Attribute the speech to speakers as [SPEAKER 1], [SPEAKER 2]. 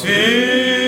[SPEAKER 1] Sim.